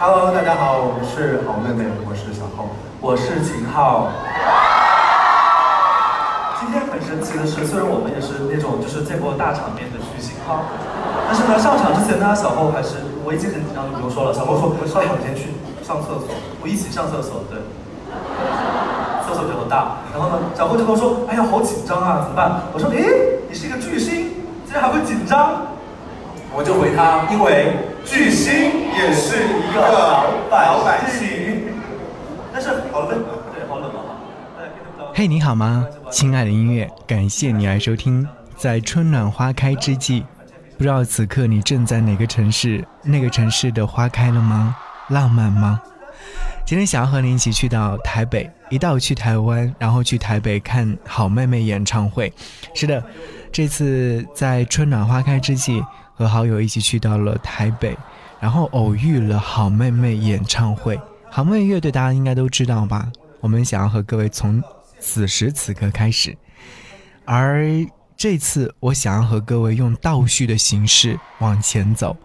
Hello，大家好，我们是好妹妹，我是小浩，我是秦昊。今天很神奇的是，虽然我们也是那种就是见过大场面的巨星哈，但是呢，上场之前呢，小后还是我已经很紧张，就不用说了。小后说，我 上场前去上厕所，我一起上厕所，对，厕所比较大。然后呢，小后就跟我说，哎呀，好紧张啊，怎么办？我说，诶，你是一个巨星，竟然还会紧张？我就回他，因为。巨星也是一个老百姓，但是好冷啊，对，好冷啊。嘿，你好吗，亲爱的音乐，感谢你来收听。在春暖花开之际，不知道此刻你正在哪个城市？那个城市的花开了吗？浪漫吗？今天想要和你一起去到台北，一道去台湾，然后去台北看好妹妹演唱会。是的，这次在春暖花开之际。和好友一起去到了台北，然后偶遇了好妹妹演唱会。好妹妹乐队大家应该都知道吧？我们想要和各位从此时此刻开始，而这次我想要和各位用倒叙的形式往前走。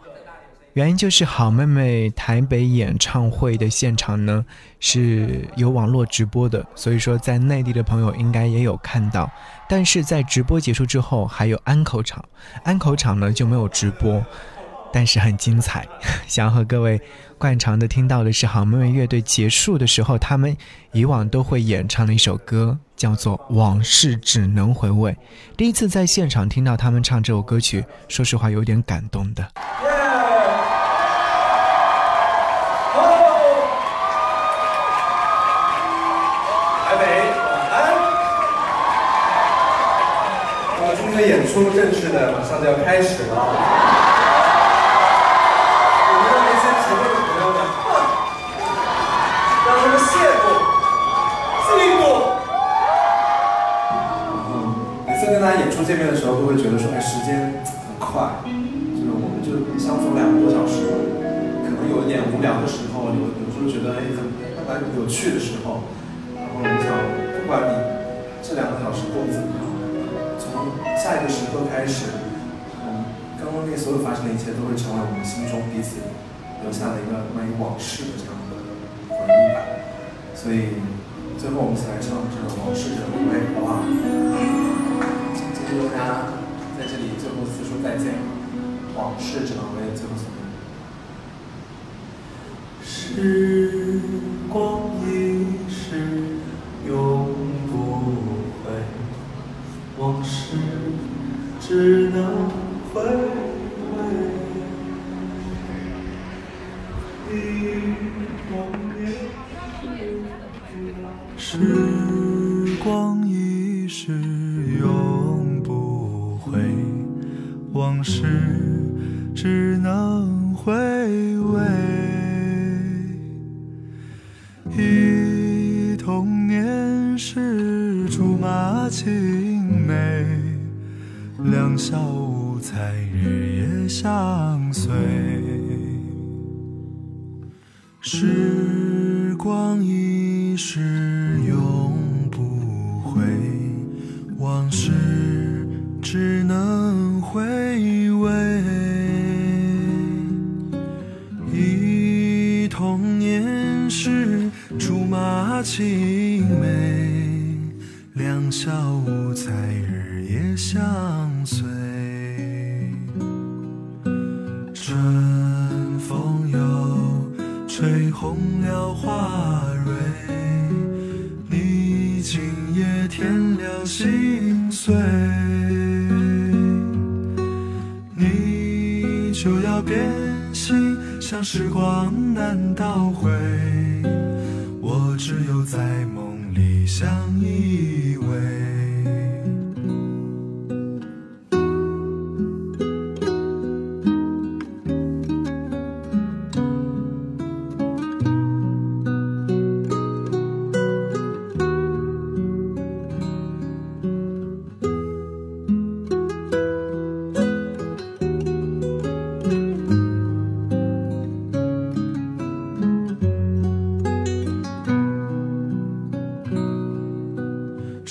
原因就是好妹妹台北演唱会的现场呢是有网络直播的，所以说在内地的朋友应该也有看到。但是在直播结束之后，还有安口场，安口场呢就没有直播，但是很精彩。想要和各位惯常的听到的是好妹妹乐队结束的时候，他们以往都会演唱的一首歌，叫做《往事只能回味》。第一次在现场听到他们唱这首歌曲，说实话有点感动的。演出正式的马上就要开始了，见面的时候，都会觉得说，哎，时间很快，就是我们就相处两个多小时，可能有一点无聊的时候，有有时候觉得哎很蛮有趣的时候，然后我们想，不管你这两个小时过得怎么样。从下一个时刻开始，嗯，刚刚那所有发生的一切都会成为我们心中彼此留下的一个关于往事的这样的回忆吧。所以，最后我们一起来唱这个《往事的回味》，好不好？今天跟大家在这里最后四说再见，往事只能为最后送时光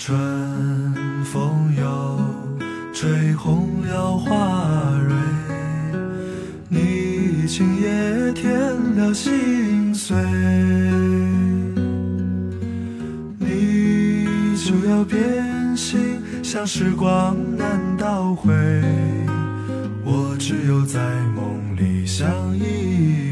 春风又吹红了花蕊，你已经也添了心碎，你就要变心，像时光难倒回，我只有在梦里相依偎。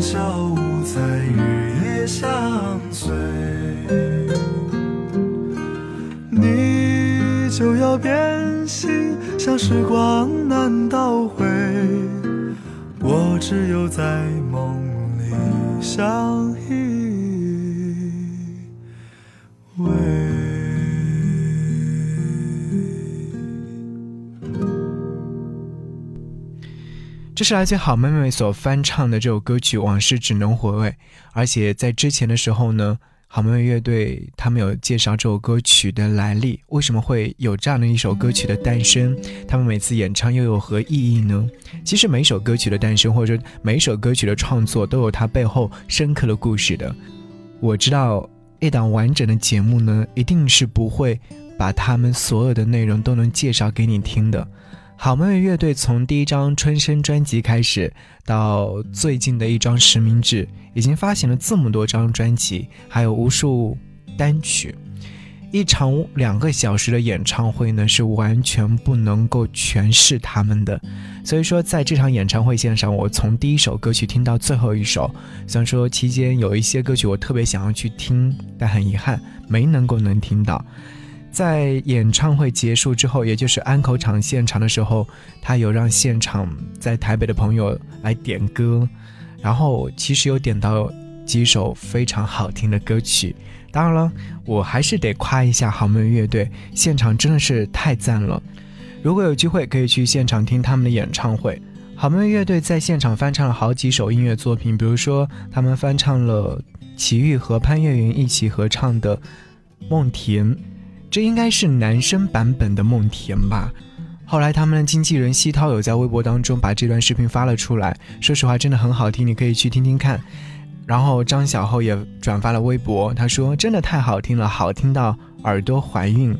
小屋在，日夜相随。你就要变心，像时光难倒回，我只有在梦里相这是来自好妹妹所翻唱的这首歌曲《往事只能回味》，而且在之前的时候呢，好妹妹乐队他们有介绍这首歌曲的来历，为什么会有这样的一首歌曲的诞生？他们每次演唱又有何意义呢？其实每首歌曲的诞生，或者说每首歌曲的创作，都有它背后深刻的故事的。我知道一档完整的节目呢，一定是不会把他们所有的内容都能介绍给你听的。好妹妹乐队从第一张春生专辑开始，到最近的一张实名制，已经发行了这么多张专辑，还有无数单曲。一场两个小时的演唱会呢，是完全不能够诠释他们的。所以说，在这场演唱会线上，我从第一首歌曲听到最后一首。虽然说期间有一些歌曲我特别想要去听，但很遗憾没能够能听到。在演唱会结束之后，也就是安口场现场的时候，他有让现场在台北的朋友来点歌，然后其实有点到几首非常好听的歌曲。当然了，我还是得夸一下好妹乐队，现场真的是太赞了。如果有机会，可以去现场听他们的演唱会。好妹乐队在现场翻唱了好几首音乐作品，比如说他们翻唱了齐豫和潘越云一起合唱的《梦田》。这应该是男生版本的梦田吧。后来他们的经纪人西涛有在微博当中把这段视频发了出来，说实话真的很好听，你可以去听听看。然后张小厚也转发了微博，他说真的太好听了，好听到耳朵怀孕。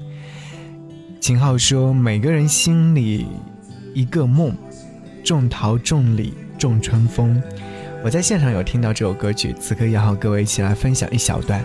秦昊说每个人心里一个梦，种桃种李种春风。我在现场有听到这首歌曲，此刻也好各位一起来分享一小段。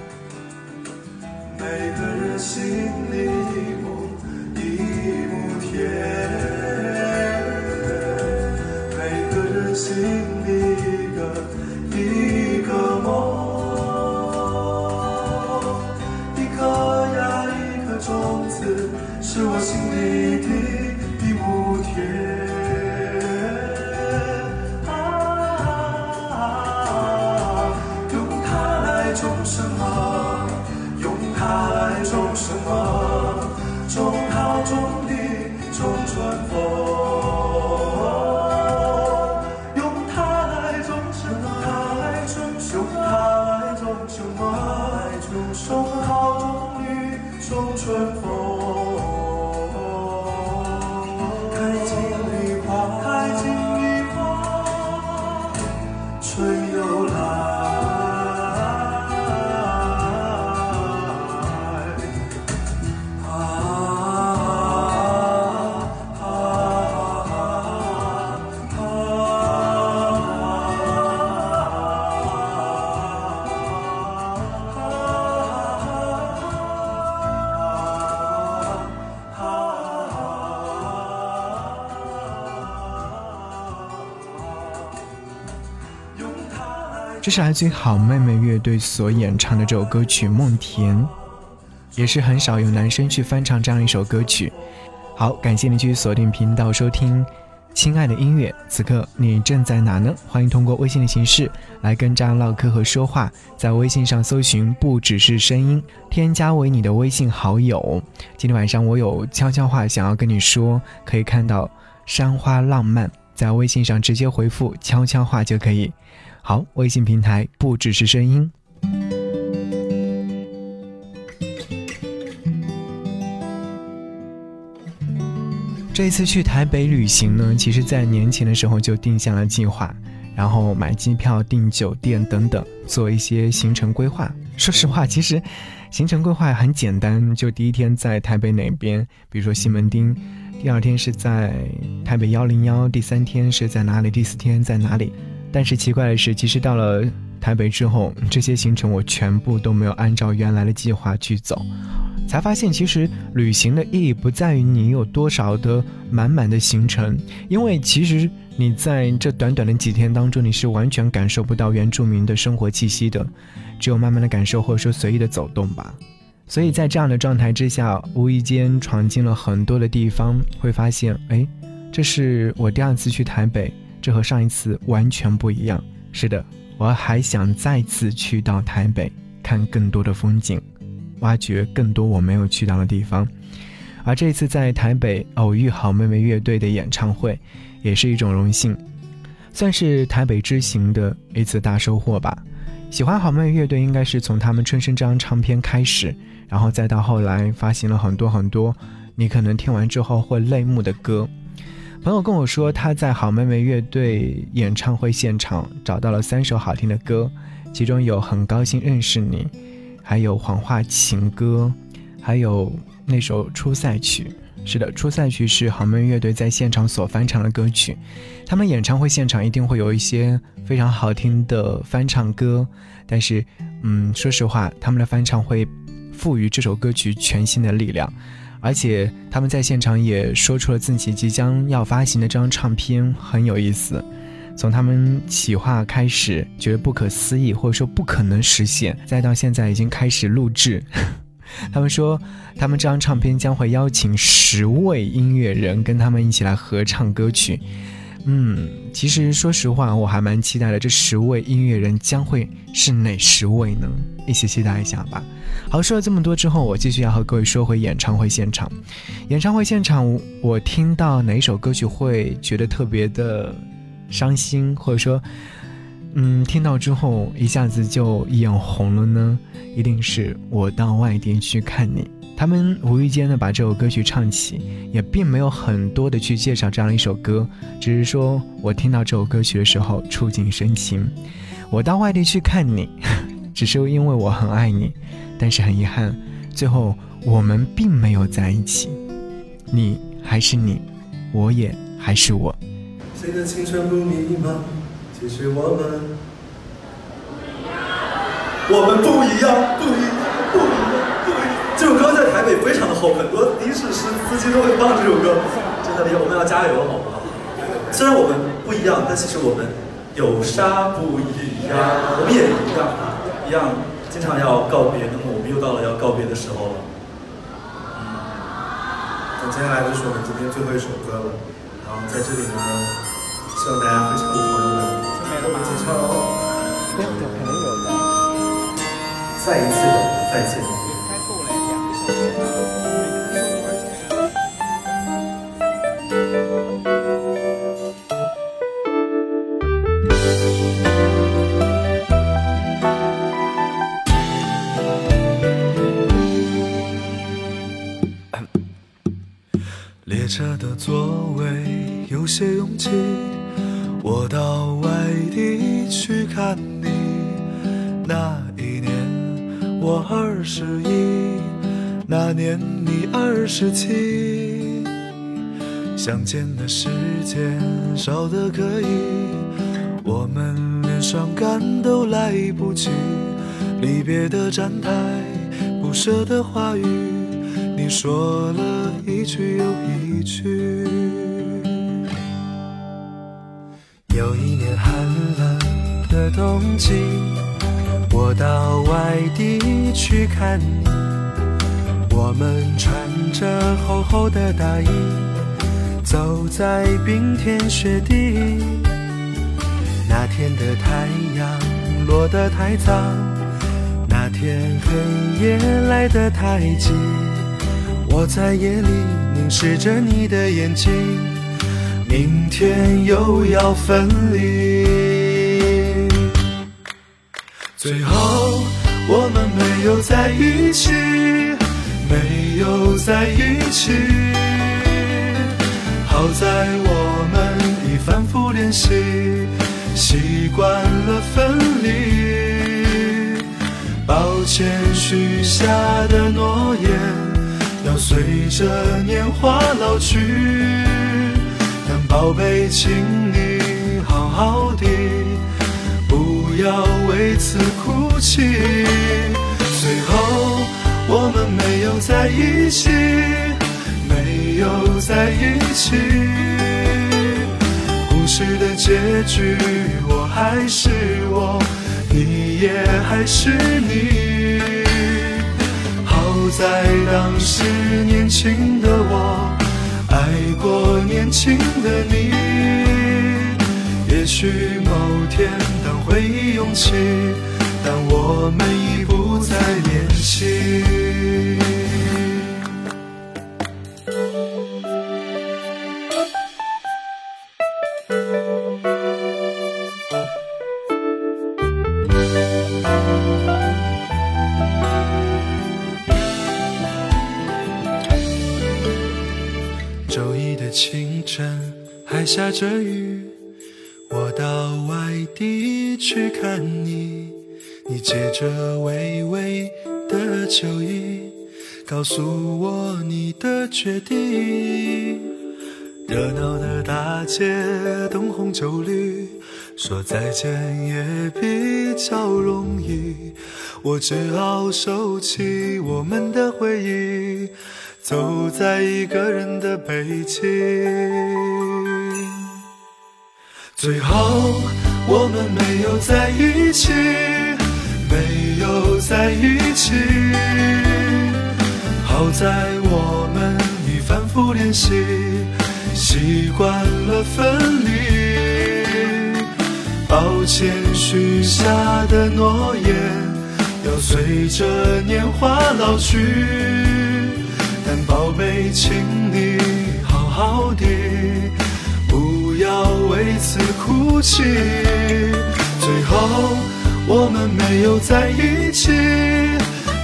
这是来自于好妹妹乐队所演唱的这首歌曲《梦田》，也是很少有男生去翻唱这样一首歌曲。好，感谢你继续锁定频道收听。亲爱的音乐，此刻你正在哪呢？欢迎通过微信的形式来跟张唠嗑和说话，在微信上搜寻“不只是声音”，添加为你的微信好友。今天晚上我有悄悄话想要跟你说，可以看到山花浪漫，在微信上直接回复悄悄话就可以。好，微信平台不只是声音。这一次去台北旅行呢，其实在年前的时候就定下了计划，然后买机票、订酒店等等，做一些行程规划。说实话，其实行程规划很简单，就第一天在台北哪边，比如说西门町，第二天是在台北幺零幺，第三天是在哪里，第四天在哪里。但是奇怪的是，其实到了台北之后，这些行程我全部都没有按照原来的计划去走。才发现，其实旅行的意义不在于你有多少的满满的行程，因为其实你在这短短的几天当中，你是完全感受不到原住民的生活气息的，只有慢慢的感受或者说随意的走动吧。所以在这样的状态之下，无意间闯进了很多的地方，会发现，哎，这是我第二次去台北，这和上一次完全不一样。是的，我还想再次去到台北，看更多的风景。挖掘更多我没有去到的地方，而这次在台北偶遇好妹妹乐队的演唱会，也是一种荣幸，算是台北之行的一次大收获吧。喜欢好妹妹乐队应该是从他们《春生》这张唱片开始，然后再到后来发行了很多很多，你可能听完之后会泪目的歌。朋友跟我说，他在好妹妹乐队演唱会现场找到了三首好听的歌，其中有《很高兴认识你》。还有谎话情歌，还有那首出赛曲。是的，出赛曲是好妹乐队在现场所翻唱的歌曲。他们演唱会现场一定会有一些非常好听的翻唱歌，但是，嗯，说实话，他们的翻唱会赋予这首歌曲全新的力量，而且他们在现场也说出了自己即将要发行的这张唱片，很有意思。从他们企划开始，觉得不可思议，或者说不可能实现，再到现在已经开始录制。他们说，他们这张唱片将会邀请十位音乐人跟他们一起来合唱歌曲。嗯，其实说实话，我还蛮期待的。这十位音乐人将会是哪十位呢？一起期待一下吧。好，说了这么多之后，我继续要和各位说回演唱会现场。演唱会现场，我听到哪一首歌曲会觉得特别的？伤心，或者说，嗯，听到之后一下子就眼红了呢？一定是我到外地去看你。他们无意间的把这首歌曲唱起，也并没有很多的去介绍这样一首歌，只是说我听到这首歌曲的时候触景生情。我到外地去看你，只是因为我很爱你，但是很遗憾，最后我们并没有在一起。你还是你，我也还是我。谁的青春不迷茫？其实我们，我们，不一样，不一样。这首歌在台北非常的火，很多的士司司机都会放这首歌。真的，我们要加油，好不好？虽然我们不一样，但其实我们有啥不一样？我们也一样，一样，经常要告别。那么我们又到了要告别的时候了。嗯，那接下来就是我们今天最后一首歌了。然后在这里呢。希望大家非常的朋友们，介绍哦。可能有的。再一次的再见。座位有些勇气。我到外地去看你，那一年我二十一，那年你二十七，相见的时间少得可以，我们连伤感都来不及，离别的站台，不舍的话语，你说了一句又一句。有一年寒冷的冬季，我到外地去看你。我们穿着厚厚的大衣，走在冰天雪地。那天的太阳落得太早，那天黑夜来得太急。我在夜里凝视着你的眼睛，明天又要分离。最后我们没有在一起，没有在一起。好在我们已反复练习，习惯了分离。抱歉许下的诺言。要随着年华老去，但宝贝，请你好好的，不要为此哭泣。最后我们没有在一起，没有在一起。故事的结局，我还是我，你也还是你。在当时年轻的我，爱过年轻的你。也许某天当回忆涌起，但我们已不再联系。下着雨，我到外地去看你。你借着微微的秋意，告诉我你的决定。热闹的大街，灯红酒绿，说再见也比较容易。我只好收起我们的回忆，走在一个人的北京。最后，我们没有在一起，没有在一起。好在我们已反复练习，习惯了分离。抱歉许下的诺言，要随着年华老去。但宝贝，请你好好的。要为此哭泣，最后我们没有在一起，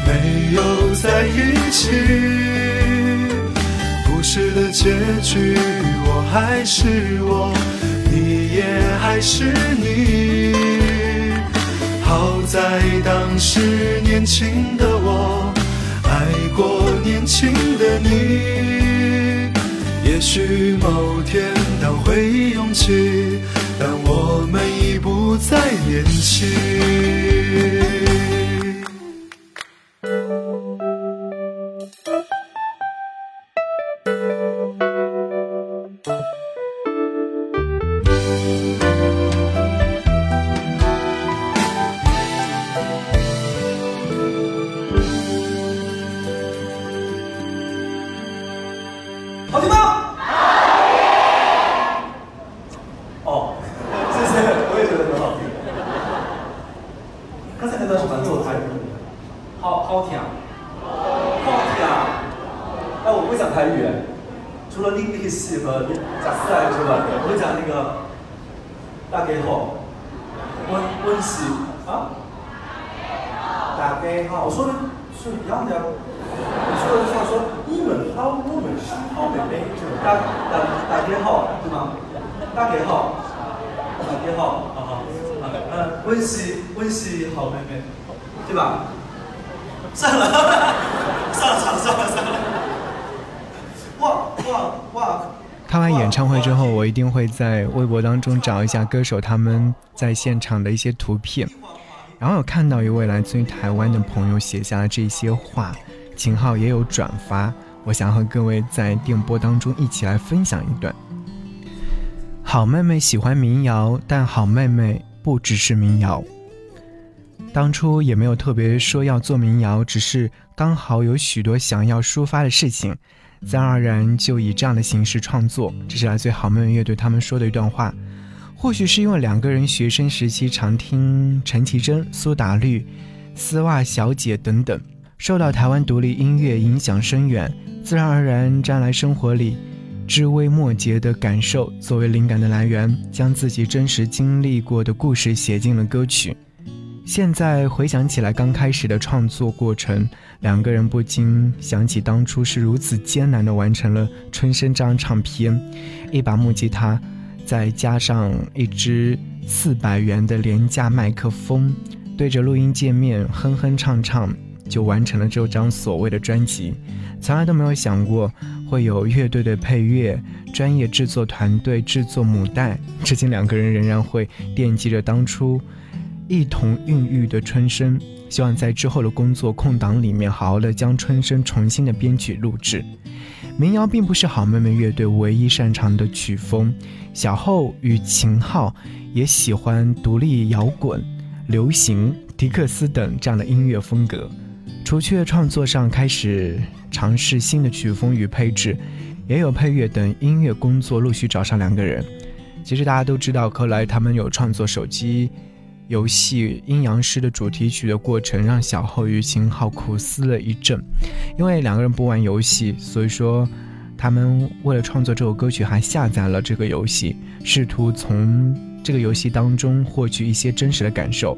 没有在一起。故事的结局，我还是我，你也还是你。好在当时年轻的我，爱过年轻的你。也许某天，当回忆涌起，但我们已不再年轻。看完演唱会之后，我一定会在微博当中找一下歌手他们在现场的一些图片，然后有看到一位来自于台湾的朋友写下了这些话，秦昊也有转发，我想和各位在电波当中一起来分享一段。好妹妹喜欢民谣，但好妹妹不只是民谣。当初也没有特别说要做民谣，只是刚好有许多想要抒发的事情，自然而然就以这样的形式创作。这是来自好妹妹乐队他们说的一段话。或许是因为两个人学生时期常听陈绮贞、苏打绿、丝袜小姐等等，受到台湾独立音乐影响深远，自然而然沾来生活里枝微末节的感受作为灵感的来源，将自己真实经历过的故事写进了歌曲。现在回想起来，刚开始的创作过程，两个人不禁想起当初是如此艰难地完成了《春生》这张唱片，一把木吉他。再加上一支四百元的廉价麦克风，对着录音界面哼哼唱唱，就完成了这张所谓的专辑。从来都没有想过会有乐队的配乐、专业制作团队制作母带。至今两个人仍然会惦记着当初一同孕育的春生，希望在之后的工作空档里面，好好的将春生重新的编曲录制。民谣并不是好妹妹乐队唯一擅长的曲风。小后与秦昊也喜欢独立摇滚、流行、迪克斯等这样的音乐风格。除却创作上开始尝试新的曲风与配置，也有配乐等音乐工作陆续找上两个人。其实大家都知道，后来他们有创作手机游戏《阴阳师》的主题曲的过程，让小后与秦昊苦思了一阵。因为两个人不玩游戏，所以说。他们为了创作这首歌曲，还下载了这个游戏，试图从这个游戏当中获取一些真实的感受。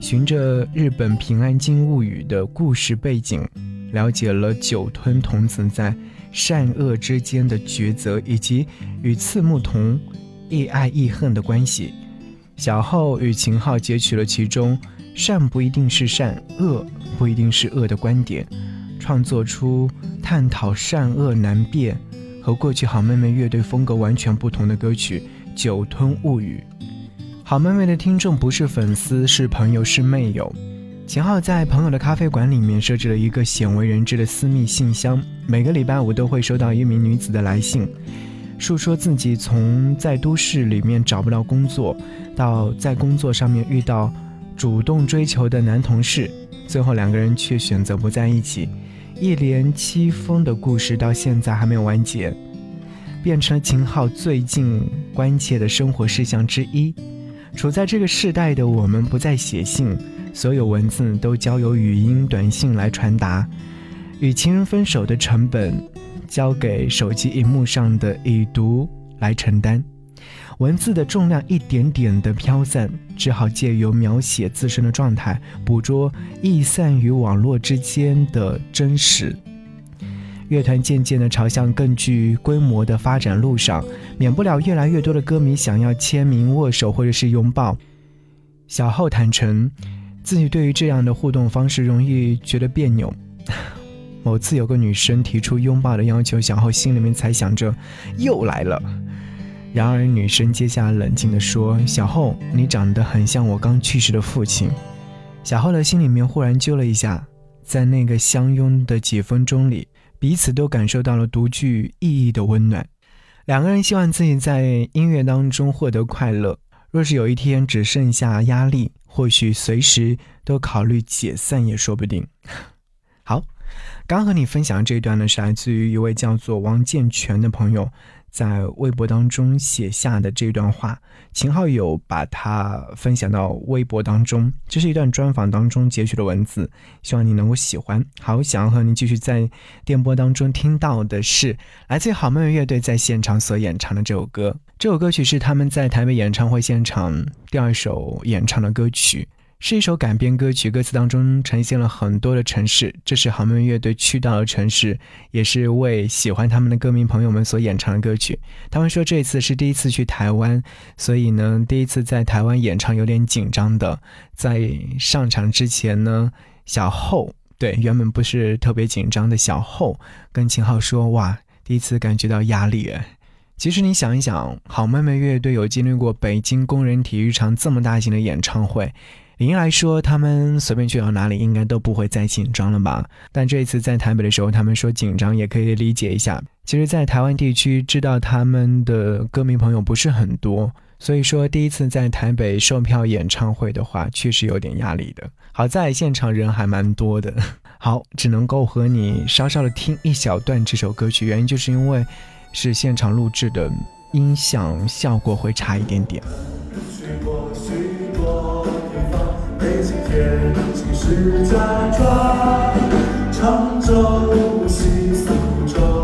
循着日本平安京物语的故事背景，了解了酒吞童子在善恶之间的抉择，以及与次木童亦爱亦恨的关系。小后与秦昊截取了其中“善不一定是善，恶不一定是恶”的观点。创作出探讨善恶难辨和过去好妹妹乐队风格完全不同的歌曲《酒吞物语》。好妹妹的听众不是粉丝，是朋友，是妹友。秦昊在朋友的咖啡馆里面设置了一个鲜为人知的私密信箱，每个礼拜五都会收到一名女子的来信，述说自己从在都市里面找不到工作，到在工作上面遇到主动追求的男同事，最后两个人却选择不在一起。一连七封的故事到现在还没有完结，变成了秦昊最近关切的生活事项之一。处在这个时代的我们不再写信，所有文字都交由语音短信来传达。与情人分手的成本，交给手机荧幕上的已读来承担。文字的重量一点点的飘散，只好借由描写自身的状态，捕捉易散于网络之间的真实。乐团渐渐地朝向更具规模的发展路上，免不了越来越多的歌迷想要签名、握手或者是拥抱。小后坦诚，自己对于这样的互动方式容易觉得别扭。某次有个女生提出拥抱的要求，小后心里面才想着，又来了。然而，女生接下来冷静地说：“小后，你长得很像我刚去世的父亲。”小后的心里面忽然揪了一下，在那个相拥的几分钟里，彼此都感受到了独具意义的温暖。两个人希望自己在音乐当中获得快乐。若是有一天只剩下压力，或许随时都考虑解散也说不定。好，刚和你分享这一段呢，是来自于一位叫做王建全的朋友。在微博当中写下的这段话，秦昊有把它分享到微博当中。这是一段专访当中截取的文字，希望你能够喜欢。好，想要和你继续在电波当中听到的是来自好妹妹乐队在现场所演唱的这首歌。这首歌曲是他们在台北演唱会现场第二首演唱的歌曲。是一首改编歌曲，歌词当中呈现了很多的城市，这是好妹妹乐队去到的城市，也是为喜欢他们的歌迷朋友们所演唱的歌曲。他们说这次是第一次去台湾，所以呢，第一次在台湾演唱有点紧张的。在上场之前呢，小后对原本不是特别紧张的小后跟秦昊说：“哇，第一次感觉到压力。”其实你想一想，好妹妹乐队有经历过北京工人体育场这么大型的演唱会。理应来说，他们随便去到哪里，应该都不会再紧张了吧？但这一次在台北的时候，他们说紧张也可以理解一下。其实，在台湾地区知道他们的歌迷朋友不是很多，所以说第一次在台北售票演唱会的话，确实有点压力的。好在现场人还蛮多的，好，只能够和你稍稍的听一小段这首歌曲，原因就是因为是现场录制的，音响效果会差一点点。去过许多地方，北京、天津、石家庄、常州、无锡苏州、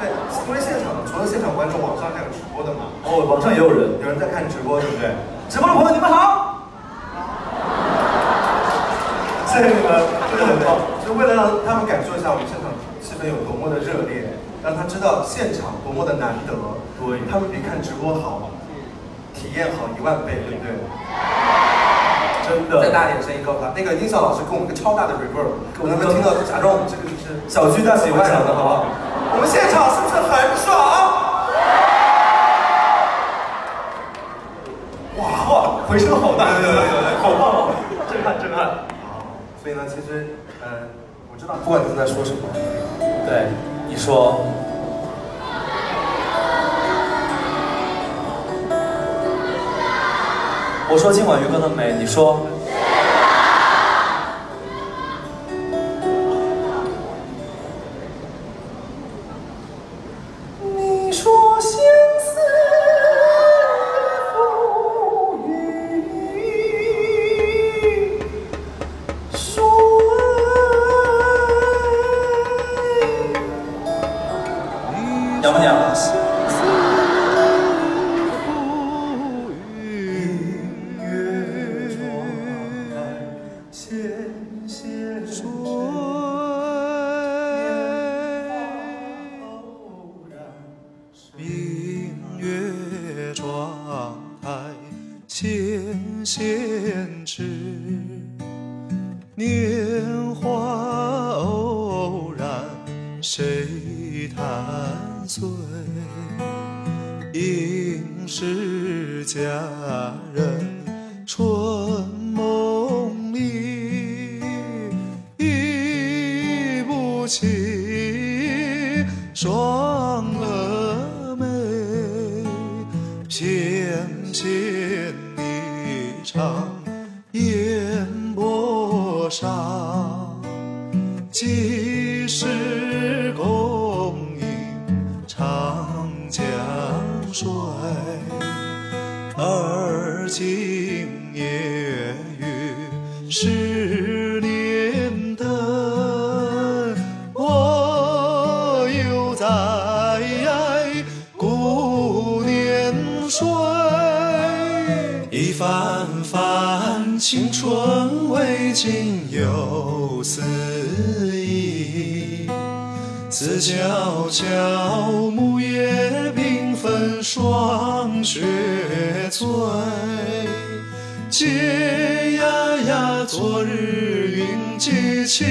对，因为现场除了现场观众，网上还有直播的嘛，哦，网上也有人。有人在看直播，对不对？直播的朋友，你们好。谢谢你们，真的很棒。就为了让他们感受一下我们现场气氛有多么的热烈，让他知道现场多么的难得。对他们比看直播好，体验好一万倍，对不对？真的再大点声音告诉他，那个音效老师给我们一个超大的 reverb，我能不能听到？假装我们这个就是小区大喜欢讲的好不好？我们现场是不是很爽？哇哇，回声好大，有有有有好棒！震撼震撼。所以呢，其实，呃，我知道，不管你在说什么，对，你说。我说今晚月光的美，你说。爱娘不娘？青春未尽又思忆，思悄悄，木叶缤纷，霜雪催。嗟呀呀，昨日云髻青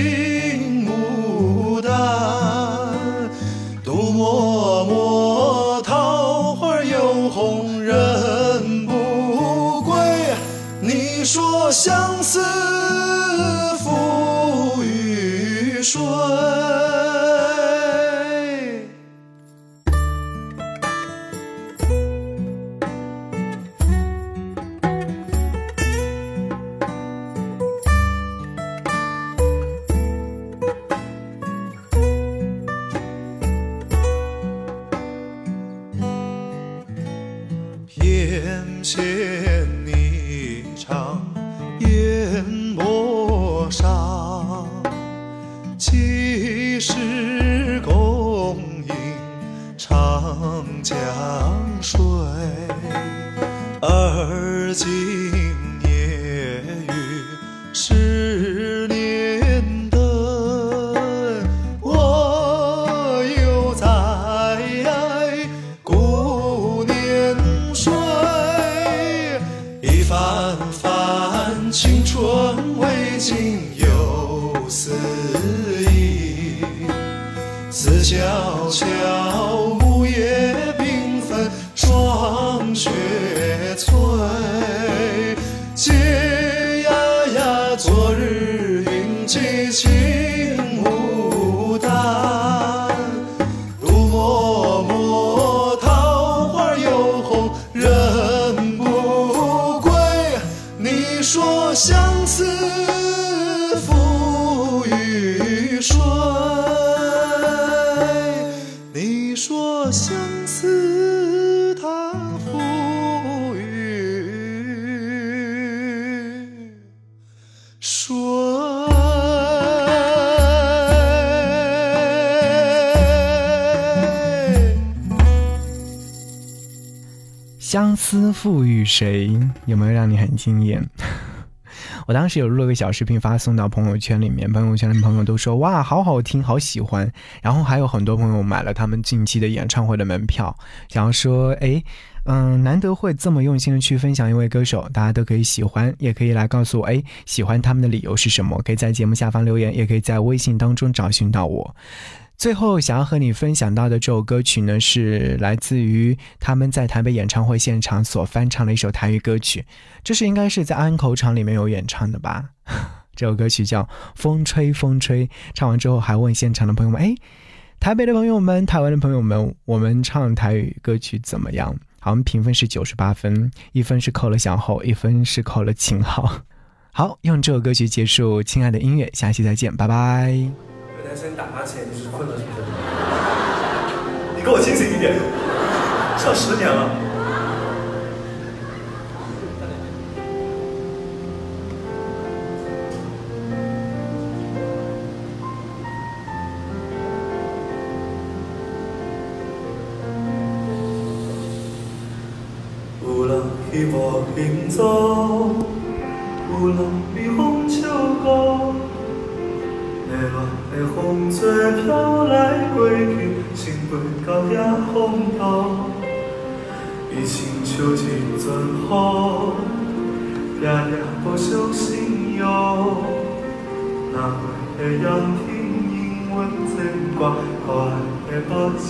而相思赋予谁？有没有让你很惊艳？我当时有录了个小视频发送到朋友圈里面，朋友圈的朋友都说哇，好好听，好喜欢。然后还有很多朋友买了他们近期的演唱会的门票，然后说，哎，嗯，难得会这么用心的去分享一位歌手，大家都可以喜欢，也可以来告诉我，哎，喜欢他们的理由是什么？可以在节目下方留言，也可以在微信当中找寻到我。最后想要和你分享到的这首歌曲呢，是来自于他们在台北演唱会现场所翻唱的一首台语歌曲，这是应该是在安口场里面有演唱的吧？这首歌曲叫《风吹风吹》，唱完之后还问现场的朋友们：“哎，台北的朋友们，台湾的朋友们，我们唱台语歌曲怎么样？”好，我们评分是九十八分，一分是扣了小后，一分是扣了秦昊。好，用这首歌曲结束，亲爱的音乐，下期再见，拜拜。男生打哈欠就是困了，是不是？你给我清醒一点，上十年了。希望行走，有人被风笑过。热热的风吹飘来归去，心飞到遐风头，伊亲像一阵雨，夜夜无相信哟。哪会仰天因阮牵挂，可爱的目睛